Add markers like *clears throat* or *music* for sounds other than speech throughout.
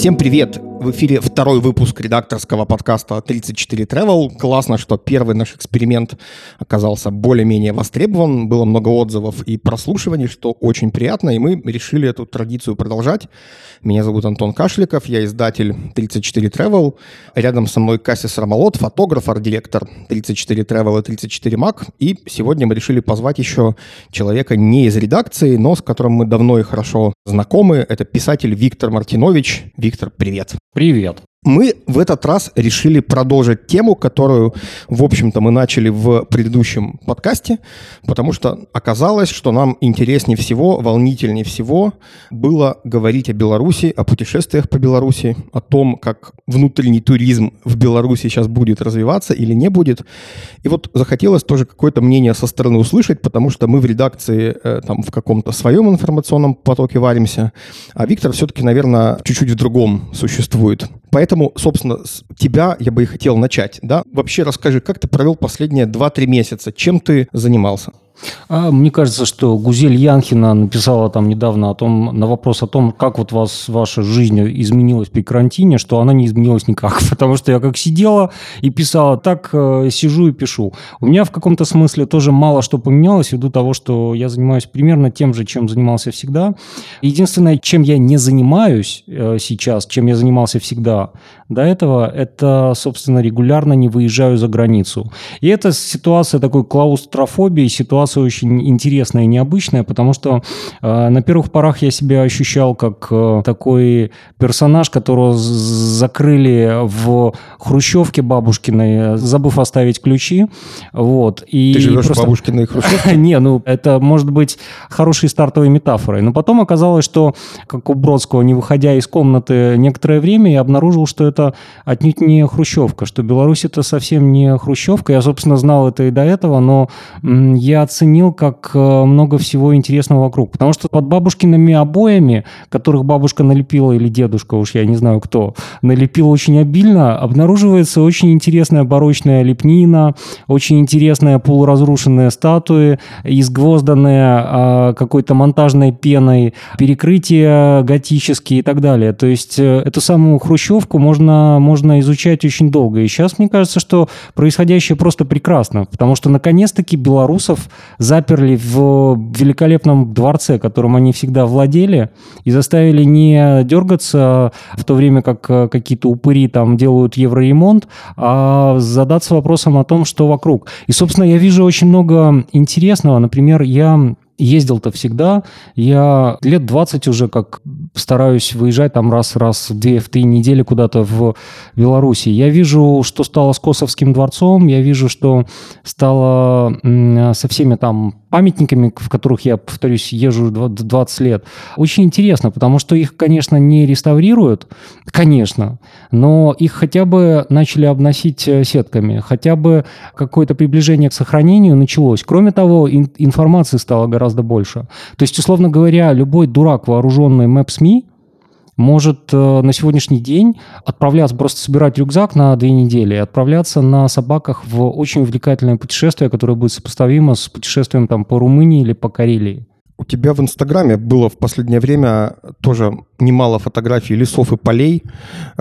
Всем привет! В эфире второй выпуск редакторского подкаста 34 Travel. Классно, что первый наш эксперимент оказался более-менее востребован. Было много отзывов и прослушиваний, что очень приятно, и мы решили эту традицию продолжать. Меня зовут Антон Кашликов, я издатель 34 Travel. Рядом со мной Кассис Рамалот, фотограф, арт-директор 34 Travel и 34 Mac. И сегодня мы решили позвать еще человека не из редакции, но с которым мы давно и хорошо знакомы. Это писатель Виктор Мартинович. Виктор, привет. Привет. Мы в этот раз решили продолжить тему, которую, в общем-то, мы начали в предыдущем подкасте, потому что оказалось, что нам интереснее всего, волнительнее всего было говорить о Беларуси, о путешествиях по Беларуси, о том, как внутренний туризм в Беларуси сейчас будет развиваться или не будет. И вот захотелось тоже какое-то мнение со стороны услышать, потому что мы в редакции э, там в каком-то своем информационном потоке варимся, а Виктор все-таки, наверное, чуть-чуть в другом существует. Поэтому, собственно, с тебя я бы и хотел начать. Да? Вообще расскажи, как ты провел последние 2-3 месяца? Чем ты занимался? А, мне кажется, что Гузель Янхина написала там недавно о том, на вопрос о том, как вот вас ваша жизнь изменилась при карантине, что она не изменилась никак, *laughs* потому что я как сидела и писала, так э, сижу и пишу. У меня в каком-то смысле тоже мало что поменялось ввиду того, что я занимаюсь примерно тем же, чем занимался всегда. Единственное, чем я не занимаюсь э, сейчас, чем я занимался всегда до этого, это, собственно, регулярно не выезжаю за границу. И это ситуация такой клаустрофобии, ситуация очень интересная и необычная, потому что э, на первых порах я себя ощущал как э, такой персонаж, которого закрыли в хрущевке бабушкиной, забыв оставить ключи. Вот. И Ты живешь просто... в бабушкиной хрущевке? *laughs* Не, ну это может быть хорошей стартовой метафорой. Но потом оказалось, что, как у Бродского, не выходя из комнаты некоторое время, я обнаружил, что это отнюдь не хрущевка, что Беларусь это совсем не хрущевка. Я, собственно, знал это и до этого, но я оценил, как э, много всего интересного вокруг. Потому что под бабушкиными обоями, которых бабушка налепила, или дедушка, уж я не знаю кто, налепил очень обильно, обнаруживается очень интересная барочная лепнина, очень интересная полуразрушенная статуи, изгвозданные а, какой-то монтажной пеной, перекрытия готические и так далее. То есть э, эту самую хрущевку можно, можно изучать очень долго. И сейчас мне кажется, что происходящее просто прекрасно, потому что наконец-таки белорусов заперли в великолепном дворце, которым они всегда владели, и заставили не дергаться в то время, как э, какие-то упыри там делают евроремонт, а задаться вопросом о том, что вокруг. И, собственно, я вижу очень много интересного. Например, я ездил-то всегда. Я лет 20 уже как стараюсь выезжать там раз-раз в две, в три недели куда-то в Беларуси. Я вижу, что стало с Косовским дворцом, я вижу, что стало со всеми там памятниками, в которых я, повторюсь, езжу 20 лет. Очень интересно, потому что их, конечно, не реставрируют, конечно, но их хотя бы начали обносить э, сетками, хотя бы какое-то приближение к сохранению началось. Кроме того, информации стало гораздо больше. То есть, условно говоря, любой дурак, вооруженный Maps.me, может э, на сегодняшний день отправляться, просто собирать рюкзак на две недели и отправляться на собаках в очень увлекательное путешествие, которое будет сопоставимо с путешествием там, по Румынии или по Карелии. У тебя в Инстаграме было в последнее время тоже немало фотографий лесов и полей.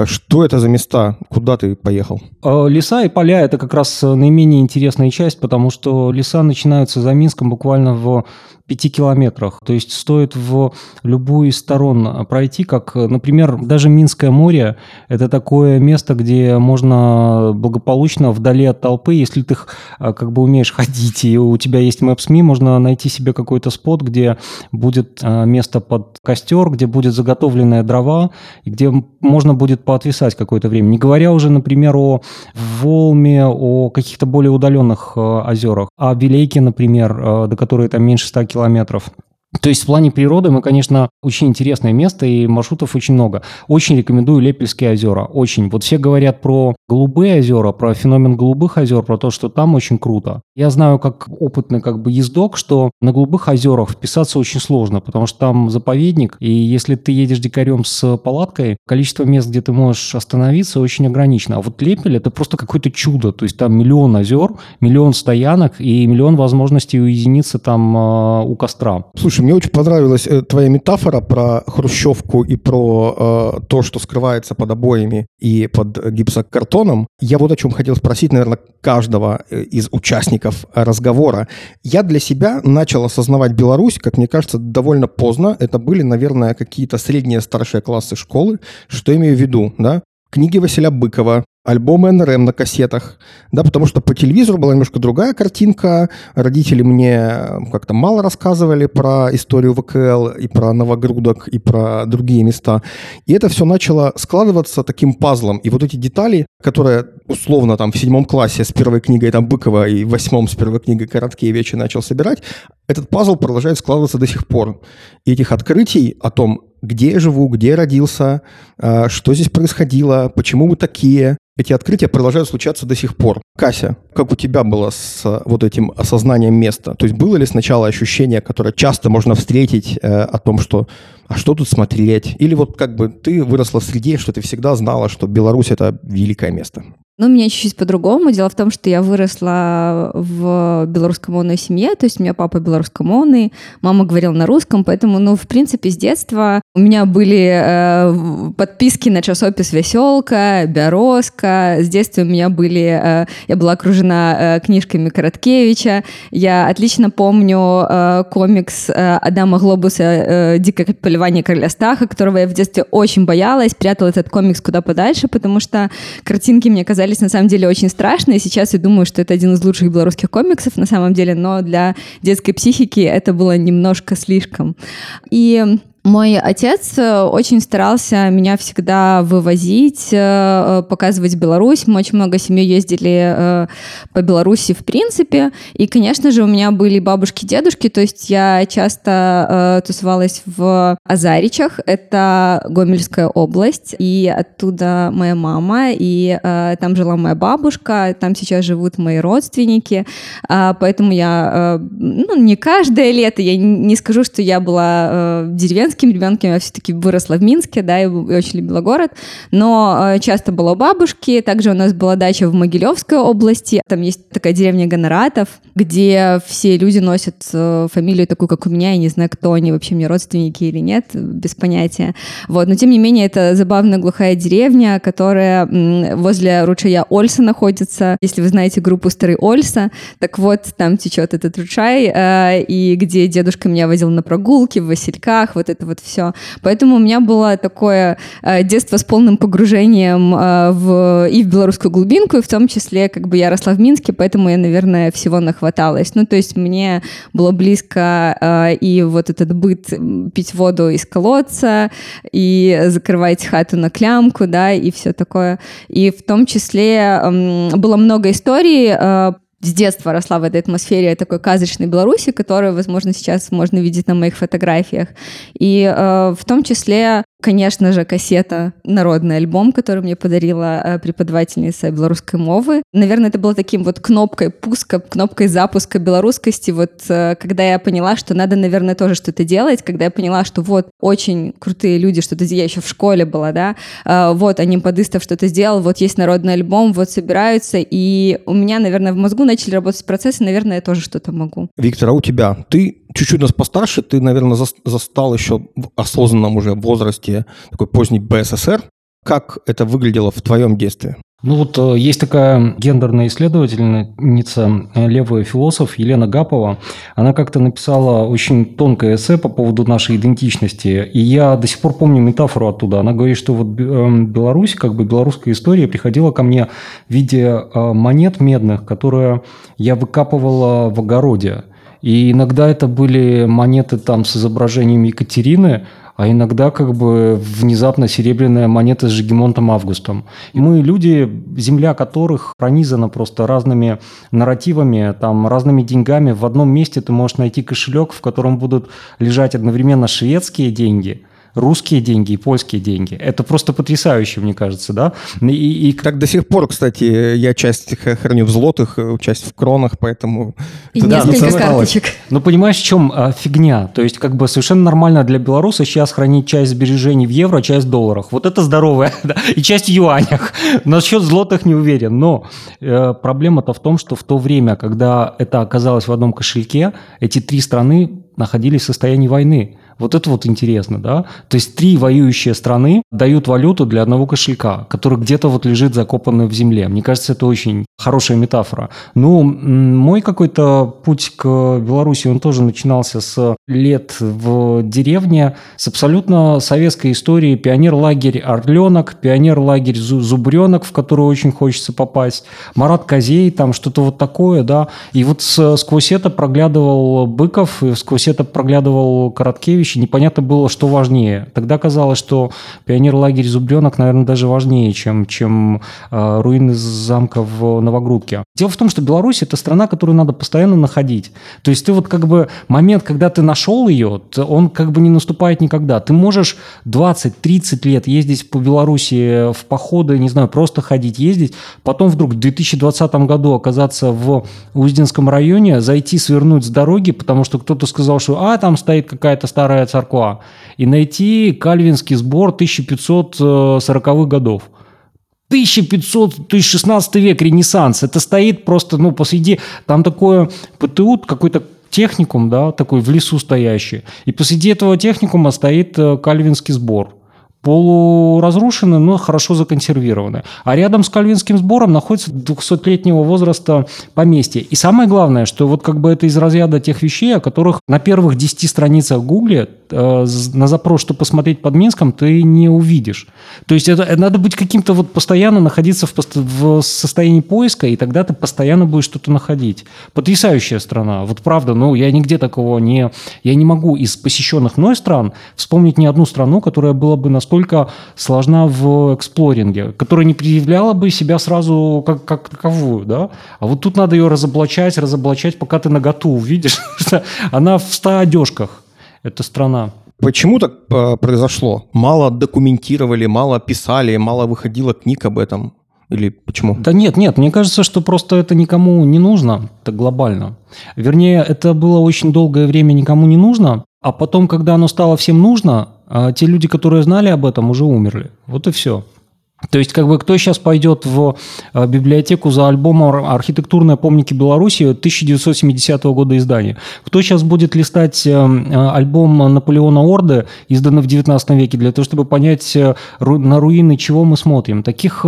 Что это за места? Куда ты поехал? Э, леса и поля – это как раз наименее интересная часть, потому что леса начинаются за Минском буквально в пяти километрах. То есть стоит в любую из сторон пройти, как, например, даже Минское море – это такое место, где можно благополучно вдали от толпы, если ты как бы умеешь ходить, и у тебя есть Maps.me, можно найти себе какой-то спот, где будет место под костер, где будет заготовленная дрова, где можно будет поотвисать какое-то время. Не говоря уже, например, о Волме, о каких-то более удаленных а, озерах, а Белейке, например, до которой там меньше 100 километров километров. То есть в плане природы мы, конечно, очень интересное место, и маршрутов очень много. Очень рекомендую Лепельские озера. Очень. Вот все говорят про голубые озера, про феномен голубых озер, про то, что там очень круто. Я знаю, как опытный как бы ездок, что на голубых озерах вписаться очень сложно, потому что там заповедник, и если ты едешь дикарем с палаткой, количество мест, где ты можешь остановиться, очень ограничено. А вот Лепель – это просто какое-то чудо. То есть там миллион озер, миллион стоянок и миллион возможностей уединиться там э, у костра. Слушай, Слушай, мне очень понравилась э, твоя метафора про хрущевку и про э, то, что скрывается под обоями и под гипсокартоном. Я вот о чем хотел спросить, наверное, каждого э, из участников разговора. Я для себя начал осознавать Беларусь, как мне кажется, довольно поздно. Это были, наверное, какие-то средние старшие классы школы. Что имею в виду, да? Книги Василя Быкова, альбомы НРМ на кассетах, да, потому что по телевизору была немножко другая картинка, родители мне как-то мало рассказывали про историю ВКЛ и про Новогрудок и про другие места, и это все начало складываться таким пазлом, и вот эти детали, которые условно там в седьмом классе с первой книгой там Быкова и в восьмом с первой книгой Короткевича начал собирать, этот пазл продолжает складываться до сих пор. И этих открытий о том, где я живу, где я родился, а, что здесь происходило, почему мы такие, эти открытия продолжают случаться до сих пор. Кася, как у тебя было с э, вот этим осознанием места? То есть было ли сначала ощущение, которое часто можно встретить э, о том, что а что тут смотреть? Или вот как бы ты выросла в среде, что ты всегда знала, что Беларусь — это великое место? Ну, у меня чуть-чуть по-другому. Дело в том, что я выросла в белорусскомонной семье, то есть у меня папа белорусскомонный, мама говорила на русском, поэтому, ну, в принципе, с детства у меня были э, подписки на часопис «Веселка», «Бярозка». С детства у меня были... Э, я была окружена э, книжками Короткевича. Я отлично помню э, комикс э, Адама Глобуса э, «Дикое поливание короля Стаха», которого я в детстве очень боялась, прятала этот комикс куда подальше, потому что картинки мне казались казались на самом деле очень страшные. Сейчас я думаю, что это один из лучших белорусских комиксов на самом деле, но для детской психики это было немножко слишком. И мой отец э, очень старался меня всегда вывозить, э, показывать Беларусь. Мы очень много семьи ездили э, по Беларуси в принципе. И, конечно же, у меня были бабушки, дедушки. То есть я часто тусовалась в Азаричах. Это Гомельская область. И оттуда моя мама. И там жила моя бабушка. Там сейчас живут мои родственники. А, поэтому я, ну, не каждое лето, я не скажу, что я была деревенской, деревенским ребенком, я все-таки выросла в Минске, да, и очень любила город, но э, часто была у бабушки, также у нас была дача в Могилевской области, там есть такая деревня Гоноратов, где все люди носят э, фамилию такую, как у меня, я не знаю, кто они, вообще мне родственники или нет, без понятия. Вот, но тем не менее, это забавная глухая деревня, которая возле ручья Ольса находится. Если вы знаете группу Старый Ольса, так вот, там течет этот ручай, э, и где дедушка меня возил на прогулки в Васильках, вот это это вот все. Поэтому у меня было такое э, детство с полным погружением э, в, и в белорусскую глубинку, и в том числе, как бы я росла в Минске, поэтому я, наверное, всего нахваталась. Ну, то есть мне было близко э, и вот этот быт пить воду из колодца, и закрывать хату на клямку, да, и все такое. И в том числе было много историй с детства росла в этой атмосфере такой казочной Беларуси, которую, возможно, сейчас можно видеть на моих фотографиях. И э, в том числе Конечно же, кассета «Народный альбом», который мне подарила э, преподавательница белорусской мовы. Наверное, это было таким вот кнопкой пуска, кнопкой запуска белорусскости, вот э, когда я поняла, что надо, наверное, тоже что-то делать, когда я поняла, что вот очень крутые люди, что-то я еще в школе была, да, э, вот они подыстав что-то сделал, вот есть народный альбом, вот собираются, и у меня, наверное, в мозгу начали работать процессы, наверное, я тоже что-то могу. Виктор, а у тебя? Ты чуть-чуть нас постарше, ты, наверное, застал еще в осознанном уже возрасте такой поздний БССР. Как это выглядело в твоем детстве? Ну вот э, есть такая гендерная исследовательница, э, левый философ Елена Гапова. Она как-то написала очень тонкое эссе по поводу нашей идентичности. И я до сих пор помню метафору оттуда. Она говорит, что вот эм, Беларусь, как бы белорусская история приходила ко мне в виде э, монет медных, которые я выкапывала в огороде. И иногда это были монеты там с изображением Екатерины, а иногда как бы внезапно серебряная монета с Жигемонтом Августом. И мы люди, земля которых пронизана просто разными нарративами, там, разными деньгами. В одном месте ты можешь найти кошелек, в котором будут лежать одновременно шведские деньги – русские деньги и польские деньги. Это просто потрясающе, мне кажется, да? И, и... Так до сих пор, кстати, я часть храню в злотых, часть в кронах, поэтому... И да, несколько карточек. Ну, понимаешь, в чем а, фигня? То есть, как бы совершенно нормально для белоруса сейчас хранить часть сбережений в евро, часть в долларах. Вот это здоровое, *laughs* да? и часть в юанях. *laughs* Насчет злотых не уверен. Но э, проблема-то в том, что в то время, когда это оказалось в одном кошельке, эти три страны находились в состоянии войны. Вот это вот интересно, да? То есть три воюющие страны дают валюту для одного кошелька, который где-то вот лежит закопанный в земле. Мне кажется, это очень хорошая метафора. Ну, мой какой-то путь к Беларуси, он тоже начинался с лет в деревне, с абсолютно советской истории. Пионер-лагерь «Орленок», пионер-лагерь «Зубренок», в который очень хочется попасть, Марат Козей, там что-то вот такое, да. И вот сквозь это проглядывал Быков, и сквозь это проглядывал Короткевич, вещи, непонятно было, что важнее. Тогда казалось, что пионер-лагерь Зубренок, наверное, даже важнее, чем, чем э, руины замка в Новогрудке. Дело в том, что Беларусь – это страна, которую надо постоянно находить. То есть ты вот как бы момент, когда ты нашел ее, он как бы не наступает никогда. Ты можешь 20-30 лет ездить по Беларуси в походы, не знаю, просто ходить, ездить, потом вдруг в 2020 году оказаться в Узденском районе, зайти, свернуть с дороги, потому что кто-то сказал, что а, там стоит какая-то старая Старая Церква, и найти кальвинский сбор 1540-х годов. 1500, то есть 16 век, Ренессанс. Это стоит просто, ну, посреди, там такое ПТУ, какой-то техникум, да, такой в лесу стоящий. И посреди этого техникума стоит э, кальвинский сбор полуразрушены, но хорошо законсервированы. А рядом с Кальвинским сбором находится 200-летнего возраста поместье. И самое главное, что вот как бы это из разряда тех вещей, о которых на первых 10 страницах Гугле э, на запрос, что посмотреть под Минском, ты не увидишь. То есть это, надо быть каким-то вот постоянно находиться в, в состоянии поиска, и тогда ты постоянно будешь что-то находить. Потрясающая страна. Вот правда, ну я нигде такого не... Я не могу из посещенных мной стран вспомнить ни одну страну, которая была бы настолько сложна в эксплоринге, которая не предъявляла бы себя сразу как, как таковую, да? А вот тут надо ее разоблачать, разоблачать, пока ты наготу увидишь, *laughs* что она в ста одежках, эта страна. Почему так э, произошло? Мало документировали, мало писали, мало выходило книг об этом? Или почему? Да нет, нет, мне кажется, что просто это никому не нужно, так глобально. Вернее, это было очень долгое время никому не нужно, а потом, когда оно стало всем нужно, а те люди, которые знали об этом, уже умерли. Вот и все. То есть, как бы, кто сейчас пойдет в э, библиотеку за альбомом «Архитектурные помники Беларуси» 1970 года издания? Кто сейчас будет листать э, э, альбом Наполеона Орды, изданный в 19 веке, для того, чтобы понять, на руины чего мы смотрим? Таких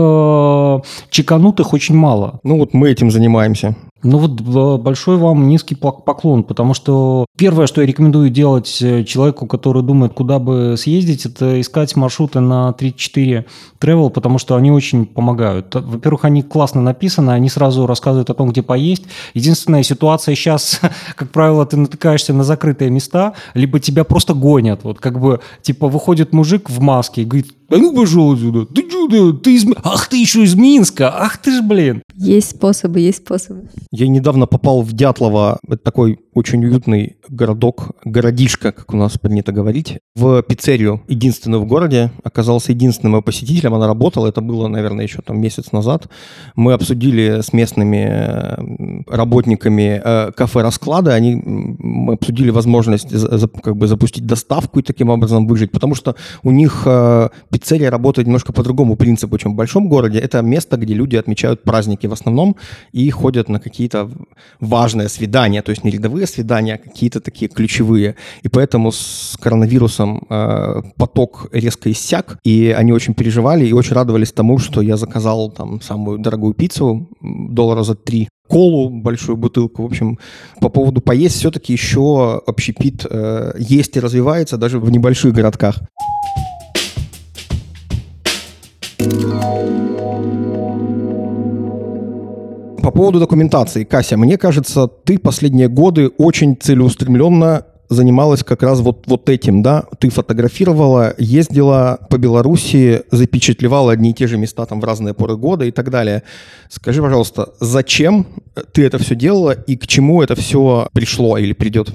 чеканутых очень мало. Ну вот мы этим занимаемся. Ну вот большой вам низкий поклон, потому что первое, что я рекомендую делать э, человеку, который думает, куда бы съездить, это искать маршруты на 34 Travel, потому что они очень помогают. Во-первых, они классно написаны, они сразу рассказывают о том, где поесть. Единственная ситуация сейчас, *laughs* как правило, ты натыкаешься на закрытые места, либо тебя просто гонят. Вот как бы, типа, выходит мужик в маске и говорит, а ну пошел отсюда, ты чудо, ты из... Ах, ты еще из Минска, ах ты ж, блин. Есть способы, есть способы. Я недавно попал в Дятлово, это такой очень уютный городок, городишко, как у нас принято говорить, в пиццерию, единственную в городе, оказался единственным посетителем, она работала, это было, наверное, еще там месяц назад. Мы обсудили с местными э, работниками э, кафе-расклада, они, мы обсудили возможность как бы запустить доставку и таким образом выжить, потому что у них пиццерия работает немножко по другому принципу, чем в большом городе. Это место, где люди отмечают праздники в основном и ходят на какие-то важные свидания, то есть не рядовые свидания, а какие-то такие ключевые. И поэтому с коронавирусом э, поток резко иссяк, и они очень переживали и очень радовались тому, что я заказал там самую дорогую пиццу, доллара за три, колу, большую бутылку. В общем, по поводу поесть все-таки еще общепит э, есть и развивается даже в небольших городках. По поводу документации, Кася, мне кажется, ты последние годы очень целеустремленно занималась как раз вот, вот этим, да? Ты фотографировала, ездила по Беларуси, запечатлевала одни и те же места там в разные поры года и так далее. Скажи, пожалуйста, зачем ты это все делала и к чему это все пришло или придет?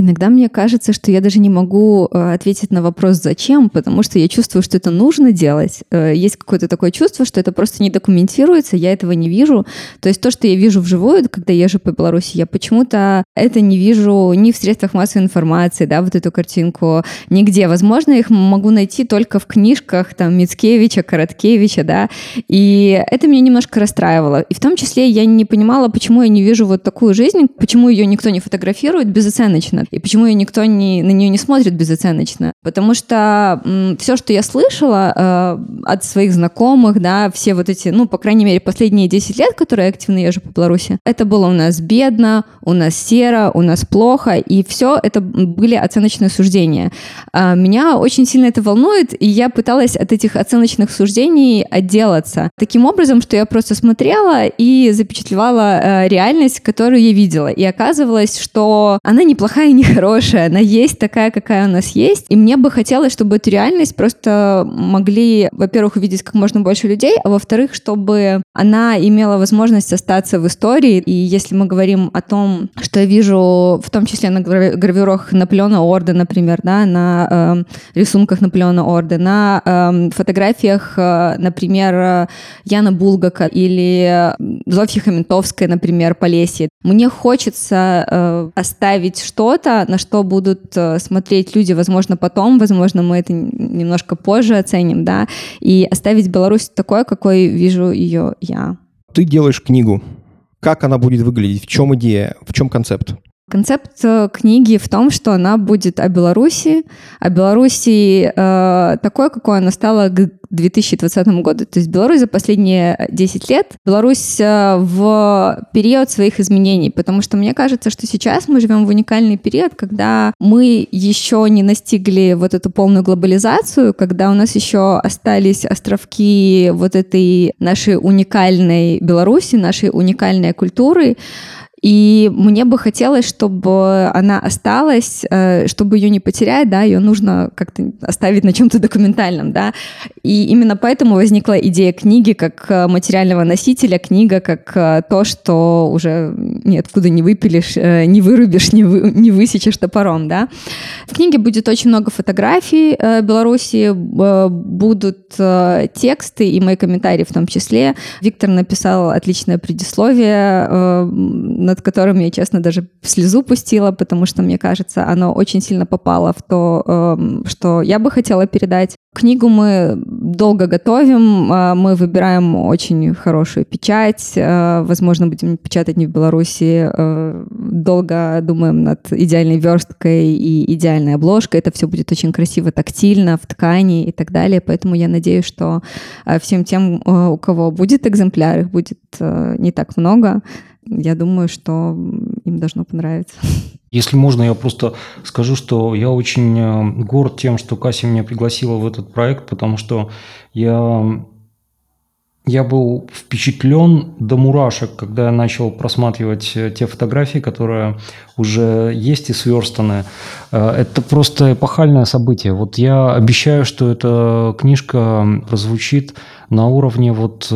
Иногда мне кажется, что я даже не могу э, ответить на вопрос «зачем?», потому что я чувствую, что это нужно делать. Э, есть какое-то такое чувство, что это просто не документируется, я этого не вижу. То есть то, что я вижу вживую, когда езжу по Беларуси, я почему-то это не вижу ни в средствах массовой информации, да, вот эту картинку, нигде. Возможно, их могу найти только в книжках там Мицкевича, Короткевича, да, и это меня немножко расстраивало. И в том числе я не понимала, почему я не вижу вот такую жизнь, почему ее никто не фотографирует безоценочно. И почему ее никто не, на нее не смотрит безоценочно? Потому что м, все, что я слышала э, от своих знакомых, да, все вот эти, ну, по крайней мере, последние 10 лет, которые я активно езжу по Беларуси, это было у нас бедно, у нас серо, у нас плохо, и все это были оценочные суждения. А меня очень сильно это волнует, и я пыталась от этих оценочных суждений отделаться. Таким образом, что я просто смотрела и запечатлевала э, реальность, которую я видела. И оказывалось, что она неплохая *laughs* нехорошая, она есть такая, какая у нас есть. И мне бы хотелось, чтобы эту реальность просто могли, во-первых, увидеть как можно больше людей, а во-вторых, чтобы она имела возможность остаться в истории. И если мы говорим о том, что я вижу, в том числе на гравюрах Наполеона Орда, например, да, на э, рисунках Наполеона Орда, на э, фотографиях, э, например, Яна Булгака или Зофьи Хаментовской, например, Полесье. Мне хочется э, оставить что-то, что-то, на что будут э, смотреть люди, возможно, потом, возможно, мы это немножко позже оценим, да, и оставить Беларусь такой, какой вижу ее я. Ты делаешь книгу. Как она будет выглядеть? В чем идея? В чем концепт? Концепт э, книги в том, что она будет о Беларуси, о Беларуси э, такой, какой она стала к 2020 году. То есть Беларусь за последние 10 лет, Беларусь э, в период своих изменений, потому что мне кажется, что сейчас мы живем в уникальный период, когда мы еще не настигли вот эту полную глобализацию, когда у нас еще остались островки вот этой нашей уникальной Беларуси, нашей уникальной культуры, и мне бы хотелось, чтобы она осталась, э, чтобы ее не потерять, да, ее нужно как-то оставить на чем-то документальном, да. И именно поэтому возникла идея книги как э, материального носителя, книга как э, то, что уже ниоткуда не выпилишь, не вырубишь, не, вы, не высечешь топором, да. В книге будет очень много фотографий Беларуси, будут тексты и мои комментарии в том числе. Виктор написал отличное предисловие над которым я, честно, даже слезу пустила, потому что, мне кажется, оно очень сильно попало в то, эм, что я бы хотела передать. Книгу мы долго готовим, э, мы выбираем очень хорошую печать, э, возможно, будем печатать не в Беларуси, э, долго думаем над идеальной версткой и идеальной обложкой, это все будет очень красиво, тактильно, в ткани и так далее, поэтому я надеюсь, что всем тем, у кого будет экземпляр, их будет не так много, я думаю, что им должно понравиться. *laughs* Если можно, я просто скажу, что я очень э, горд тем, что Кася меня пригласила в этот проект, потому что я, я был впечатлен до мурашек, когда я начал просматривать э, те фотографии, которые уже есть и сверстаны. Э, это просто эпохальное событие. Вот я обещаю, что эта книжка прозвучит на уровне вот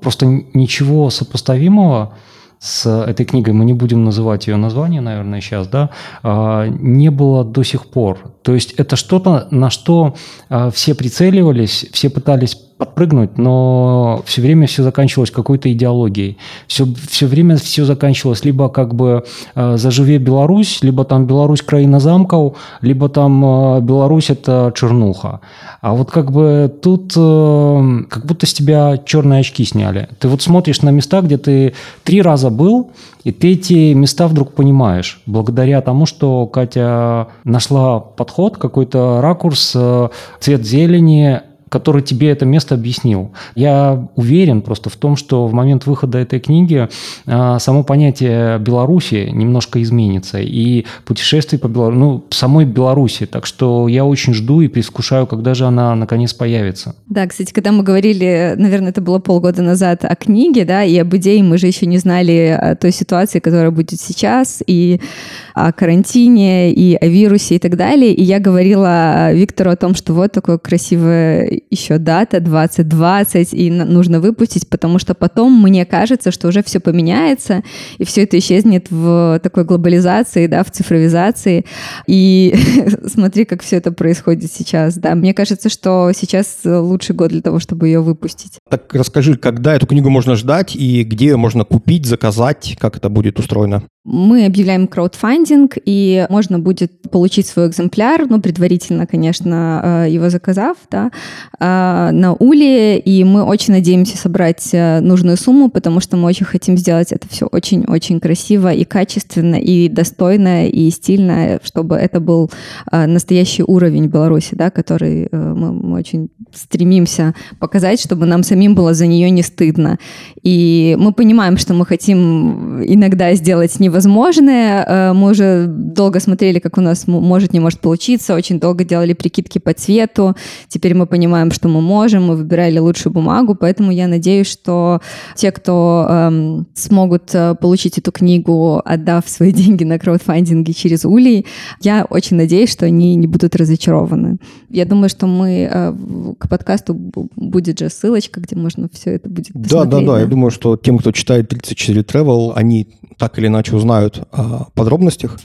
просто ничего сопоставимого – с этой книгой, мы не будем называть ее название, наверное, сейчас, да, а, не было до сих пор. То есть это что-то, на что а, все прицеливались, все пытались подпрыгнуть, но все время все заканчивалось какой-то идеологией. Все, все время все заканчивалось либо как бы э, «Заживе Беларусь», либо там «Беларусь краина замков», либо там э, «Беларусь – это чернуха». А вот как бы тут э, как будто с тебя черные очки сняли. Ты вот смотришь на места, где ты три раза был, и ты эти места вдруг понимаешь, благодаря тому, что Катя нашла подход, какой-то ракурс, э, цвет зелени, который тебе это место объяснил. Я уверен просто в том, что в момент выхода этой книги а, само понятие Беларуси немножко изменится. И путешествие по Беларуси, ну, самой Беларуси. Так что я очень жду и предвкушаю, когда же она наконец появится. Да, кстати, когда мы говорили, наверное, это было полгода назад о книге, да, и об идее, мы же еще не знали той ситуации, которая будет сейчас, и о карантине, и о вирусе и так далее. И я говорила Виктору о том, что вот такое красивое еще дата 2020, и нужно выпустить, потому что потом мне кажется, что уже все поменяется, и все это исчезнет в такой глобализации, да, в цифровизации. И *laughs* смотри, как все это происходит сейчас, да. Мне кажется, что сейчас лучший год для того, чтобы ее выпустить. Так расскажи, когда эту книгу можно ждать и где ее можно купить, заказать, как это будет устроено? Мы объявляем краудфандинг, и можно будет получить свой экземпляр, ну, предварительно, конечно, э, его заказав, да, э, на Уле, и мы очень надеемся собрать э, нужную сумму, потому что мы очень хотим сделать это все очень-очень красиво и качественно, и достойно, и стильно, чтобы это был настоящий уровень Беларуси, да, который мы, мы очень стремимся показать, чтобы нам самим было за нее не стыдно. И мы понимаем, что мы хотим иногда сделать невозможно, невозможное. Мы уже долго смотрели, как у нас может, не может получиться, очень долго делали прикидки по цвету. Теперь мы понимаем, что мы можем, мы выбирали лучшую бумагу, поэтому я надеюсь, что те, кто эм, смогут э, получить эту книгу, отдав свои *laughs* деньги на краудфандинге через Улей, я очень надеюсь, что они не будут разочарованы. Я думаю, что мы э, к подкасту будет же ссылочка, где можно все это будет посмотреть. Да, да, да. Я думаю, что тем, кто читает 34 Travel, они так или иначе узнают узнают о подробностях.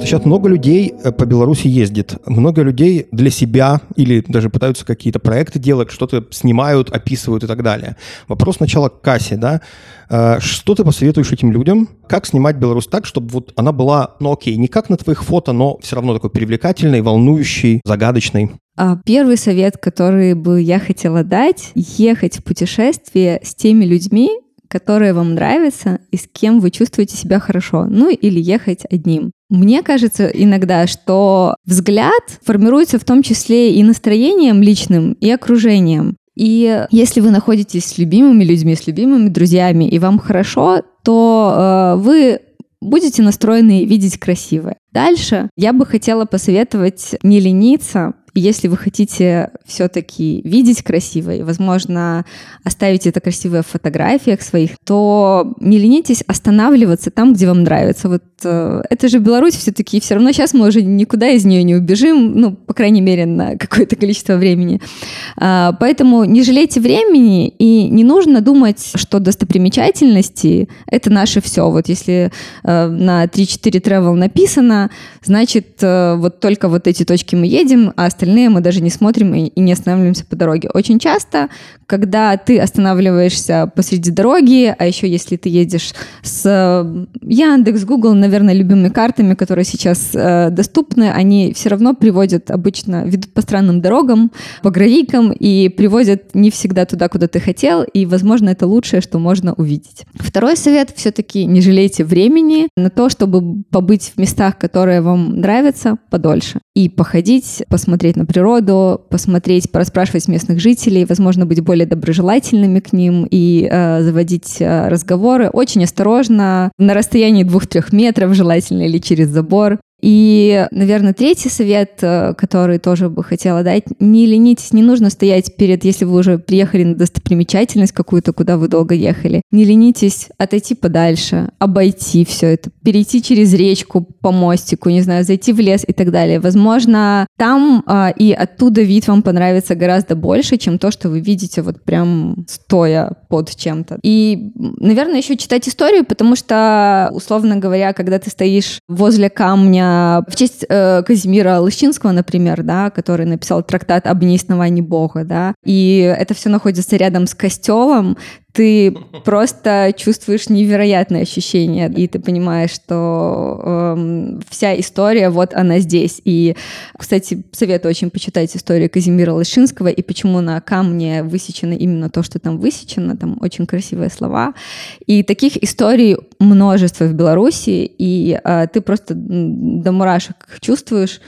Сейчас много людей э, по Беларуси ездит. Много людей для себя или даже пытаются какие-то проекты делать, что-то снимают, описывают и так далее. Вопрос сначала к кассе, да. Э, что ты посоветуешь этим людям? Как снимать Беларусь так, чтобы вот она была, ну окей, не как на твоих фото, но все равно такой привлекательной, волнующей, загадочной? А первый совет, который бы я хотела дать, ехать в путешествие с теми людьми, которые вам нравятся и с кем вы чувствуете себя хорошо. Ну или ехать одним. Мне кажется иногда, что взгляд формируется в том числе и настроением личным, и окружением. И если вы находитесь с любимыми людьми, с любимыми друзьями, и вам хорошо, то э, вы будете настроены видеть красивое. Дальше я бы хотела посоветовать не лениться, если вы хотите все-таки видеть красиво и, возможно, оставить это красивое в фотографиях своих, то не ленитесь останавливаться там, где вам нравится. Вот э, это же Беларусь все-таки, все равно сейчас мы уже никуда из нее не убежим, ну, по крайней мере, на *laughs* какое-то количество времени. А, поэтому не жалейте времени и не нужно думать, что достопримечательности — это наше все. Вот если э, на 3-4 travel написано, значит, э, вот только вот эти точки мы едем, а остальные мы даже не смотрим и, и не останавливаемся по дороге. Очень часто, когда ты останавливаешься посреди дороги, а еще если ты едешь с э, Яндекс, Google, наверное, любимыми картами, которые сейчас э, доступны, они все равно приводят обычно, ведут по странным дорогам, по гравийкам и приводят не всегда туда, куда ты хотел, и, возможно, это лучшее, что можно увидеть. Второй совет все-таки не жалейте времени на то, чтобы побыть в местах, которые вам нравятся, подольше и походить, посмотреть посмотреть на природу, посмотреть, пораспрашивать местных жителей, возможно, быть более доброжелательными к ним и э, заводить э, разговоры. Очень осторожно, на расстоянии двух-трех метров желательно или через забор. И, наверное, третий совет, э, который тоже бы хотела дать, не ленитесь, не нужно стоять перед, если вы уже приехали на достопримечательность какую-то, куда вы долго ехали, не ленитесь отойти подальше, обойти все это, перейти через речку по мостику, не знаю, зайти в лес и так далее. Возможно, там а, и оттуда вид вам понравится гораздо больше, чем то, что вы видите вот прям стоя под чем-то. И, наверное, еще читать историю, потому что, условно говоря, когда ты стоишь возле камня, в честь э, Казимира Лыщинского, например, да, который написал трактат об неисновании Бога, да, и это все находится рядом с костелом, ты просто чувствуешь невероятное ощущение, и ты понимаешь, что э, вся история, вот она здесь. И, кстати, советую очень почитать историю Казимира Лышинского и почему на камне высечено именно то, что там высечено, там очень красивые слова. И таких историй множество в Беларуси, и э, ты просто до мурашек чувствуешь,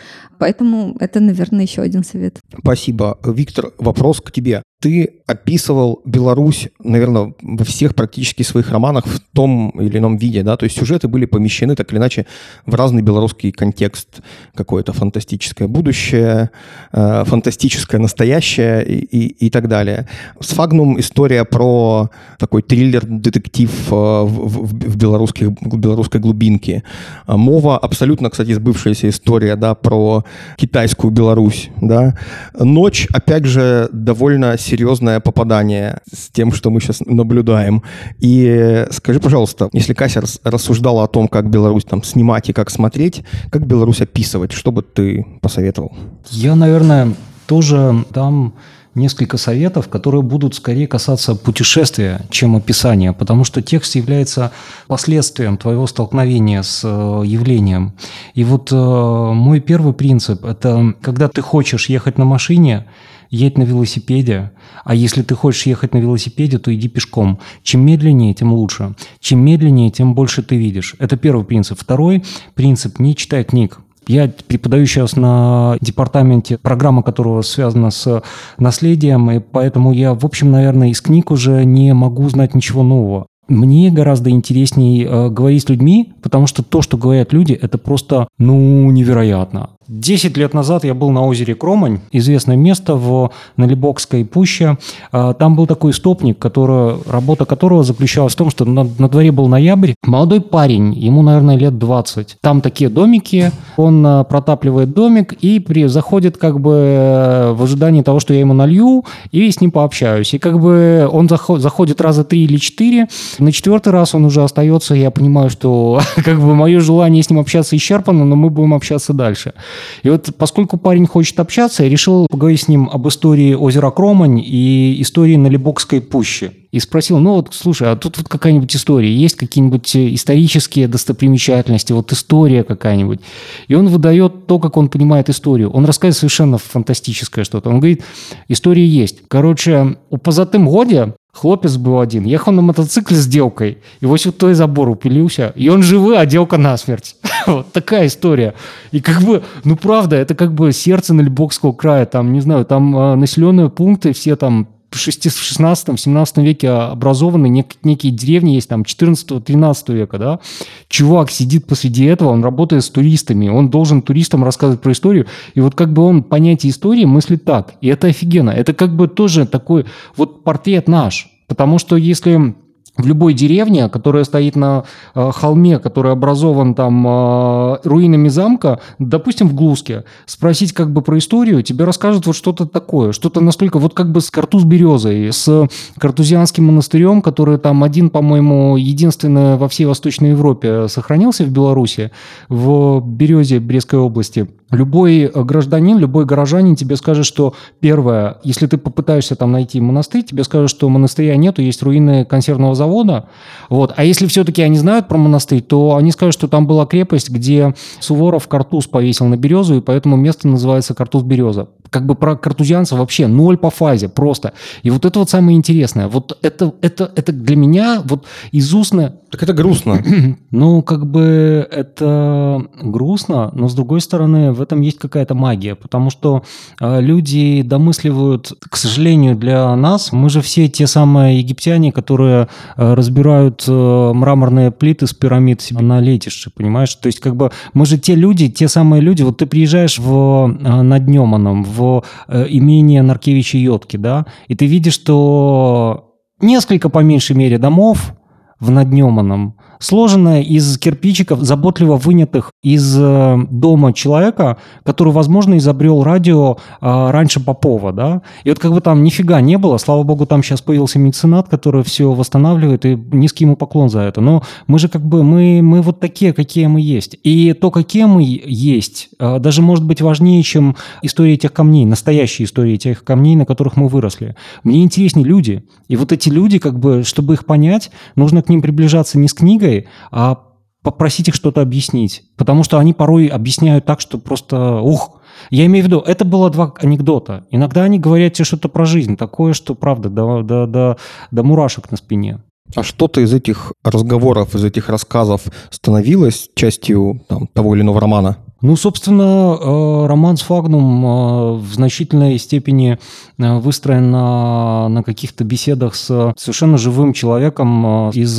Поэтому это, наверное, еще один совет. Спасибо. Виктор, вопрос к тебе. Ты описывал Беларусь, наверное, во всех практически своих романах в том или ином виде, да, то есть сюжеты были помещены так или иначе в разный белорусский контекст, какое-то фантастическое будущее, э, фантастическое настоящее и, и, и так далее. Сфагнум история про такой триллер-детектив э, в, в, в, белорусских, в белорусской глубинке. Мова абсолютно, кстати, сбывшаяся история, да, про китайскую Беларусь, да. Ночь, опять же, довольно серьезное попадание с тем, что мы сейчас наблюдаем. И скажи, пожалуйста, если Кася рассуждала о том, как Беларусь там снимать и как смотреть, как Беларусь описывать, что бы ты посоветовал? Я, наверное, тоже дам несколько советов, которые будут скорее касаться путешествия, чем описания, потому что текст является последствием твоего столкновения с э, явлением. И вот э, мой первый принцип – это когда ты хочешь ехать на машине, едь на велосипеде, а если ты хочешь ехать на велосипеде, то иди пешком. Чем медленнее, тем лучше. Чем медленнее, тем больше ты видишь. Это первый принцип. Второй принцип – не читай книг. Я преподаю сейчас на департаменте, программа которого связана с наследием, и поэтому я, в общем, наверное, из книг уже не могу знать ничего нового. Мне гораздо интереснее э, говорить с людьми, потому что то, что говорят люди, это просто, ну, невероятно. Десять лет назад я был на озере Кромань, известное место в Налибокской пуще. А, там был такой стопник, который, работа которого заключалась в том, что на, на дворе был ноябрь. Молодой парень, ему, наверное, лет 20. Там такие домики, он а, протапливает домик и при, заходит как бы э, в ожидании того, что я ему налью, и с ним пообщаюсь. И как бы он заход, заходит раза три или четыре. На четвертый раз он уже остается, я понимаю, что *laughs* как бы мое желание с ним общаться исчерпано, но мы будем общаться дальше. И вот поскольку парень хочет общаться, я решил поговорить с ним об истории озера Кромань и истории Налибокской пущи. И спросил, ну вот, слушай, а тут вот какая-нибудь история, есть какие-нибудь исторические достопримечательности, вот история какая-нибудь. И он выдает то, как он понимает историю. Он рассказывает совершенно фантастическое что-то. Он говорит, история есть. Короче, у позатым годе Хлопец был один, ехал на мотоцикле с девкой, и вот той забор упилился, и он живый, а девка насмерть. *laughs* вот такая история. И как бы, ну правда, это как бы сердце Нальбокского края, там, не знаю, там э, населенные пункты все там в 16-17 веке образованы, нек- некие деревни есть, там, 14-13 века, да, чувак сидит посреди этого, он работает с туристами, он должен туристам рассказывать про историю, и вот как бы он понятие истории мыслит так, и это офигенно, это как бы тоже такой вот портрет наш, потому что если в любой деревне, которая стоит на э, холме, который образован там э, руинами замка, допустим, в Глуске, спросить как бы про историю, тебе расскажут вот что-то такое, что-то настолько, вот как бы с Картуз Березой, с Картузианским монастырем, который там один, по-моему, единственный во всей Восточной Европе сохранился в Беларуси, в Березе Брестской области – Любой э, гражданин, любой горожанин тебе скажет, что первое, если ты попытаешься там найти монастырь, тебе скажут, что монастыря нету, есть руины консервного завода. Вот. А если все-таки они знают про монастырь, то они скажут, что там была крепость, где Суворов картуз повесил на березу, и поэтому место называется картуз-береза. Как бы про картузианцев вообще ноль по фазе, просто. И вот это вот самое интересное. Вот это, это, это для меня вот из устно... Так это грустно. *clears throat* ну, как бы это грустно, но с другой стороны, в этом есть какая-то магия, потому что э, люди домысливают, к сожалению, для нас, мы же все те самые египтяне, которые э, разбирают э, мраморные плиты с пирамид себе на летище, понимаешь? То есть как бы мы же те люди, те самые люди, вот ты приезжаешь в, над Неманом, в имение Наркевича Йотки, да, и ты видишь, что несколько, по меньшей мере, домов, в Наднеманом, сложенная из кирпичиков, заботливо вынятых из э, дома человека, который, возможно, изобрел радио э, раньше Попова, да. И вот как бы там нифига не было, слава богу, там сейчас появился меценат, который все восстанавливает, и низкий ему поклон за это. Но мы же как бы, мы, мы вот такие, какие мы есть. И то, какие мы есть, э, даже может быть важнее, чем история этих камней, настоящие истории этих камней, на которых мы выросли. Мне интереснее люди. И вот эти люди, как бы, чтобы их понять, нужно к ним приближаться не с книгой, а попросить их что-то объяснить. Потому что они порой объясняют так, что просто ух. Я имею в виду, это было два анекдота. Иногда они говорят тебе что-то про жизнь, такое, что правда, до, до, до, до мурашек на спине. А что-то из этих разговоров, из этих рассказов становилось частью там, того или иного романа? Ну, собственно, э, роман «Сфагнум» э, в значительной степени э, выстроен на, на каких-то беседах с совершенно живым человеком из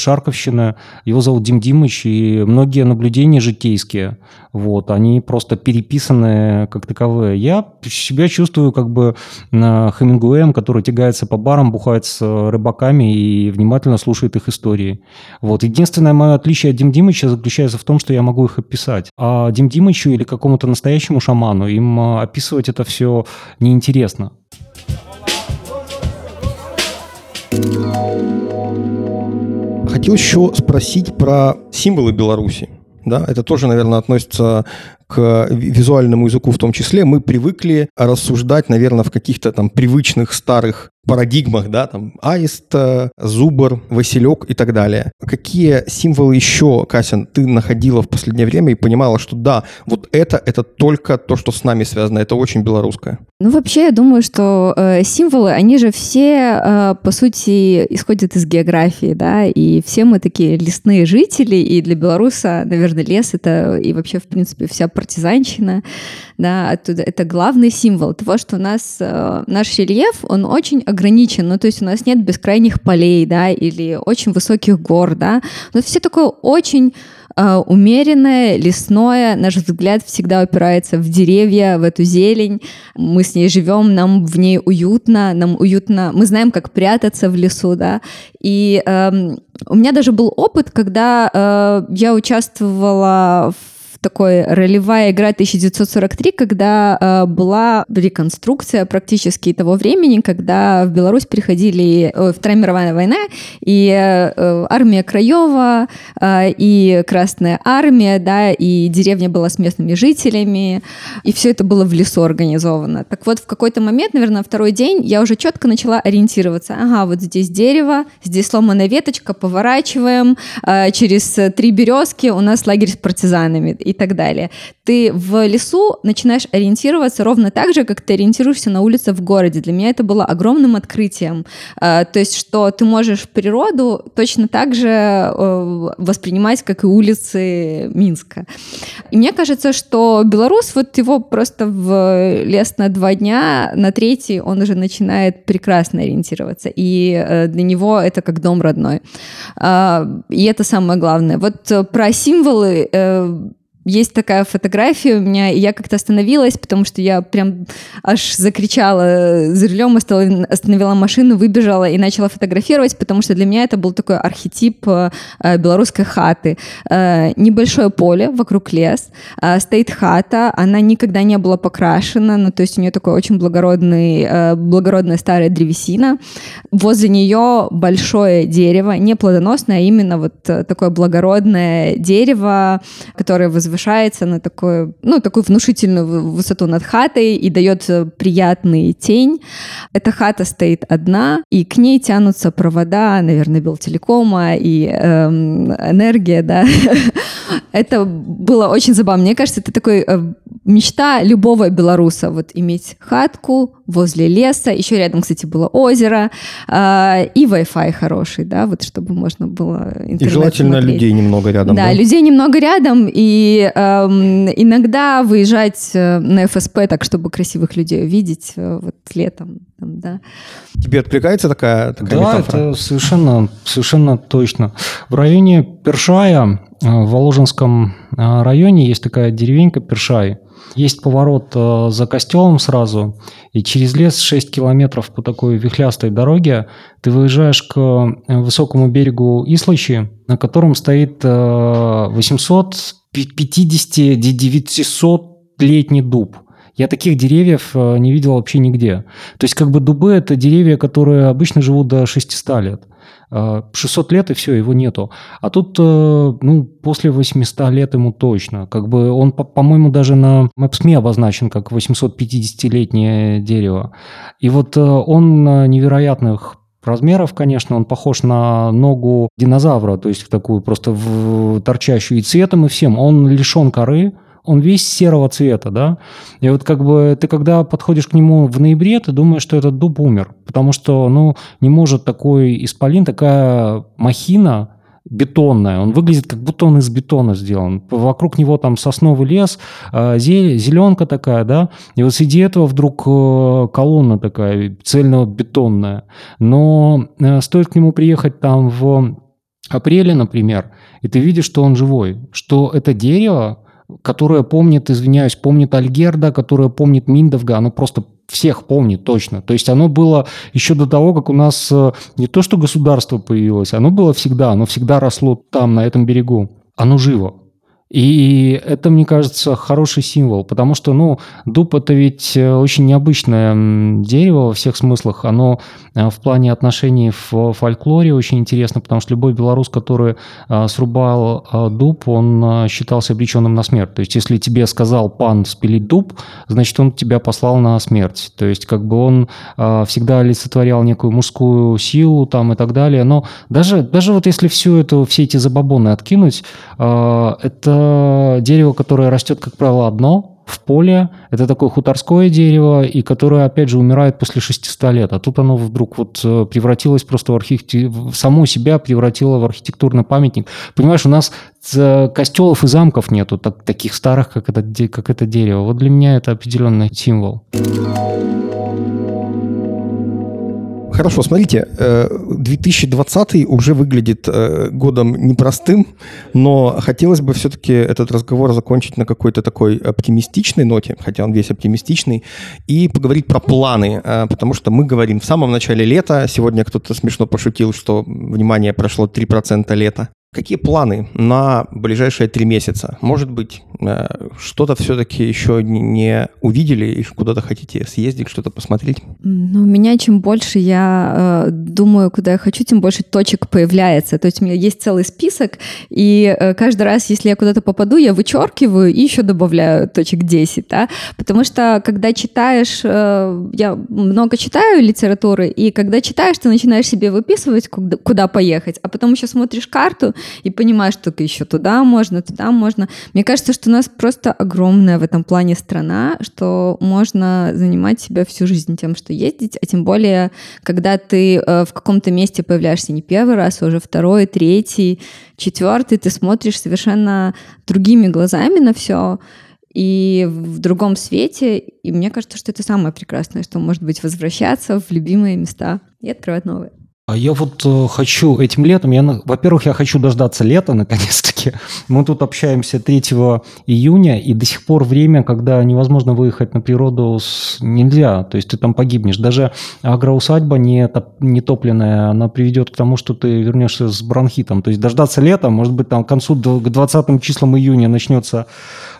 Шарковщины. Его зовут Дим Димыч, и многие наблюдения житейские, вот, они просто переписаны как таковые. Я себя чувствую как бы Хемингуэем, который тягается по барам, бухает с рыбаками и внимательно слушает их истории. Вот. Единственное мое отличие от Дим Димыча заключается в том, что я могу их описать. А Вадим Димычу или какому-то настоящему шаману, им а, описывать это все неинтересно. Хотел еще спросить про символы Беларуси. Да, это тоже, наверное, относится к визуальному языку в том числе. Мы привыкли рассуждать, наверное, в каких-то там привычных старых парадигмах, да, там аист, зубр, василек и так далее. Какие символы еще, Касин, ты находила в последнее время и понимала, что да, вот это, это только то, что с нами связано, это очень белорусское? Ну, вообще, я думаю, что э, символы, они же все, э, по сути, исходят из географии, да, и все мы такие лесные жители, и для белоруса, наверное, лес — это и вообще, в принципе, вся партизанщина, да, оттуда это главный символ того, что у нас э, наш рельеф, он очень ограничен, ну, то есть у нас нет бескрайних полей, да, или очень высоких гор, да, нас все такое очень э, умеренное, лесное, наш взгляд всегда упирается в деревья, в эту зелень, мы с ней живем, нам в ней уютно, нам уютно, мы знаем, как прятаться в лесу, да, и э, у меня даже был опыт, когда э, я участвовала в такой ролевая игра 1943, когда э, была реконструкция практически того времени, когда в Беларусь приходили э, Вторая мировая война, и э, армия Краева, э, и Красная армия, да, и деревня была с местными жителями, и все это было в лесу организовано. Так вот, в какой-то момент, наверное, второй день, я уже четко начала ориентироваться. Ага, вот здесь дерево, здесь сломанная веточка, поворачиваем, э, через три березки у нас лагерь с партизанами так далее. Ты в лесу начинаешь ориентироваться ровно так же, как ты ориентируешься на улице в городе. Для меня это было огромным открытием. А, то есть, что ты можешь природу точно так же э, воспринимать, как и улицы Минска. И мне кажется, что белорус, вот его просто в лес на два дня, на третий он уже начинает прекрасно ориентироваться. И э, для него это как дом родной. А, и это самое главное. Вот э, про символы есть такая фотография у меня, и я как-то остановилась, потому что я прям аж закричала за рулем, остановила машину, выбежала и начала фотографировать, потому что для меня это был такой архетип э, белорусской хаты. Э, небольшое поле, вокруг лес, э, стоит хата, она никогда не была покрашена, ну то есть у нее такой очень благородный, благородная старая древесина. Возле нее большое дерево, не плодоносное, а именно вот такое благородное дерево, которое возвышается возвышается на такую, ну, такую внушительную высоту над хатой и дает э, приятный тень. Эта хата стоит одна, и к ней тянутся провода, наверное, Белтелекома и эм, энергия, да. *laughs* это было очень забавно. Мне кажется, это такой э, мечта любого белоруса, вот иметь хатку возле леса, еще рядом, кстати, было озеро, э, и Wi-Fi хороший, да, вот чтобы можно было И желательно смотреть. людей немного рядом. Да, да, людей немного рядом, и э, иногда выезжать э, на ФСП так, чтобы красивых людей увидеть э, вот летом, там, да. Тебе откликается такая, такая да, метафора? это совершенно, совершенно точно. В районе Першая, в Воложенском районе есть такая деревенька Першай – Есть поворот э, за костелом сразу, и через лес 6 километров по такой вихлястой дороге ты выезжаешь к высокому берегу Ислачи, на котором стоит 850-900 летний дуб – я таких деревьев э, не видел вообще нигде. То есть как бы дубы – это деревья, которые обычно живут до 600 лет. 600 э, лет и все, его нету. А тут, э, ну, после 800 лет ему точно. Как бы он, по-моему, даже на Maps.me обозначен как 850-летнее дерево. И вот он на невероятных размеров, конечно, он похож на ногу динозавра, то есть такую просто в, торчащую и цветом, и всем. Он лишен коры, он весь серого цвета, да, и вот как бы ты когда подходишь к нему в ноябре, ты думаешь, что этот дуб умер, потому что, ну, не может такой исполин, такая махина, бетонная. Он выглядит, как будто он из бетона сделан. Вокруг него там сосновый лес, а, зеленка такая, да. И вот среди этого вдруг э, колонна такая цельно-бетонная. Но э, стоит к нему приехать там в апреле, например, и ты видишь, что он живой, что это дерево которая помнит, извиняюсь, помнит Альгерда, которая помнит Миндовга, оно просто всех помнит точно. То есть оно было еще до того, как у нас э, не то что государство появилось, оно было всегда, оно всегда росло там, на этом берегу. Оно живо. И это, мне кажется, хороший символ, потому что, ну, дуб это ведь э, очень необычное дерево во всех смыслах. Оно э, в плане отношений в фольклоре очень интересно, потому что любой белорус, который э, срубал дуб, он считался обреченным на смерть. То есть, если тебе сказал пан спилить дуб, значит, он тебя послал на смерть. То есть, как бы он всегда олицетворял некую мужскую силу там и так далее. Но даже, даже вот если все это, все эти забабоны откинуть, это дерево, которое растет, как правило, одно в поле. Это такое хуторское дерево, и которое, опять же, умирает после 600 лет. А тут оно вдруг вот э, превратилось просто в архитектуру, само себя превратило в архитектурный памятник. Понимаешь, у нас костелов и замков нету так, таких старых, как это, как это дерево. Вот для меня это определенный символ. Хорошо, смотрите, 2020 э, уже выглядит э, годом непростым, но хотелось бы все-таки этот разговор закончить на какой-то такой оптимистичной ноте, хотя он весь оптимистичный, и поговорить про планы, э, потому что мы говорим в самом начале лета, сегодня кто-то смешно пошутил, что, внимание, прошло 3% лета. Какие планы на ближайшие три месяца? Может быть, э, что-то все-таки еще не увидели и куда-то хотите съездить, что-то посмотреть? Ну, у меня чем больше я э, думаю, куда я хочу, тем больше точек появляется. То есть у меня есть целый список, и э, каждый раз, если я куда-то попаду, я вычеркиваю и еще добавляю точек 10, да? Потому что когда читаешь, э, я много читаю литературы, и когда читаешь, ты начинаешь себе выписывать, куда, куда поехать, а потом еще смотришь карту, и понимаешь, что еще туда можно, туда можно. Мне кажется, что у нас просто огромная в этом плане страна, что можно занимать себя всю жизнь тем, что ездить, а тем более, когда ты э, в каком-то месте появляешься не первый раз, а уже второй, третий, четвертый, ты смотришь совершенно другими глазами на все, и в другом свете. И мне кажется, что это самое прекрасное, что может быть возвращаться в любимые места и открывать новые. А я вот э, хочу этим летом, я, во-первых, я хочу дождаться лета, *laughs* наконец-таки. Мы тут общаемся 3 июня, и до сих пор время, когда невозможно выехать на природу, с... нельзя. То есть ты там погибнешь. Даже агроусадьба не, не топленная, она приведет к тому, что ты вернешься с бронхитом. То есть дождаться лета, может быть, там к концу, к 20 числам июня начнется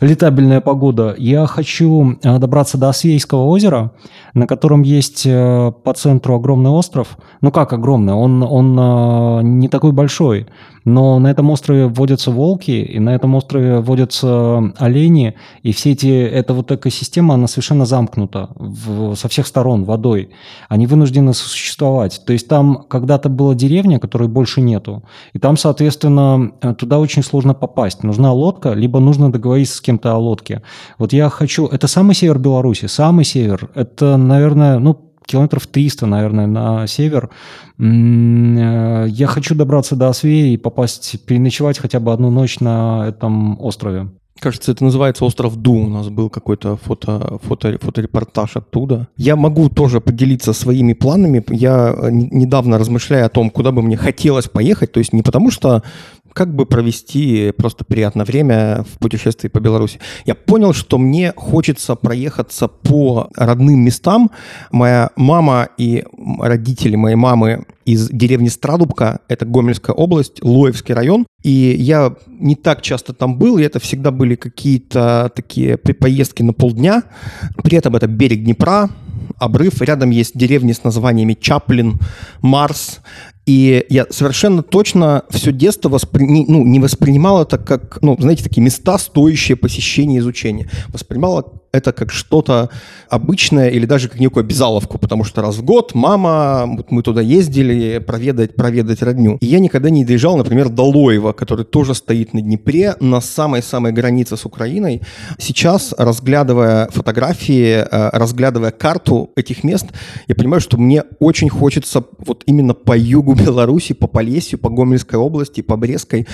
летабельная погода. Я хочу э, добраться до Освейского озера, на котором есть э, по центру огромный остров. Ну как огромный? Он, он э, не такой большой. Но на этом острове водятся волки, и на этом острове водятся олени, и все эти, эта вот экосистема, она совершенно замкнута в, со всех сторон водой. Они вынуждены существовать. То есть там когда-то была деревня, которой больше нету, и там, соответственно, туда очень сложно попасть. Нужна лодка, либо нужно договориться с кем-то о лодке. Вот я хочу... Это самый север Беларуси, самый север. Это, наверное, ну, километров 300, наверное, на север. Э, я хочу добраться до Освеи и попасть, переночевать хотя бы одну ночь на этом острове. Кажется, это называется остров Ду. У нас был какой-то фото, фото, фоторепортаж оттуда. Я могу тоже поделиться своими планами. Я недавно размышляю о том, куда бы мне хотелось поехать. То есть не потому, что как бы провести просто приятное время в путешествии по Беларуси. Я понял, что мне хочется проехаться по родным местам. Моя мама и родители моей мамы из деревни Страдубка, это Гомельская область, Лоевский район. И я не так часто там был, и это всегда были какие-то такие поездки на полдня. При этом это берег Днепра, обрыв. Рядом есть деревни с названиями Чаплин, Марс. И я совершенно точно все детство воспри... ну, не воспринимал это как, ну, знаете, такие места, стоящие посещения изучения. Воспринимал это как что-то обычное или даже как некую обязаловку, потому что раз в год мама, мы туда ездили проведать, проведать родню. И я никогда не доезжал, например, до Лоева, который тоже стоит на Днепре, на самой-самой границе с Украиной. Сейчас, разглядывая фотографии, э, разглядывая карту этих мест, я понимаю, что мне очень хочется вот именно по югу Беларуси, по Полесью, по Гомельской области, по Брестской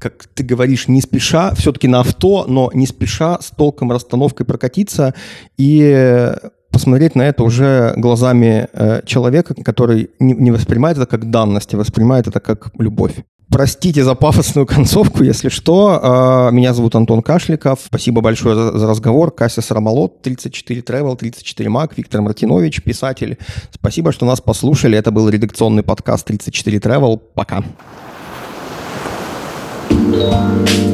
как ты говоришь, не спеша, все-таки на авто, но не спеша с толком расстановкой прокатиться и посмотреть на это уже глазами э, человека, который не, не воспринимает это как данность, а воспринимает это как любовь. Простите за пафосную концовку, если что. Э, меня зовут Антон Кашликов. Спасибо большое за, разговор. Кася Сарамолот, 34 Travel, 34 Mac, Виктор Мартинович, писатель. Спасибо, что нас послушали. Это был редакционный подкаст 34 Travel. Пока. Пока.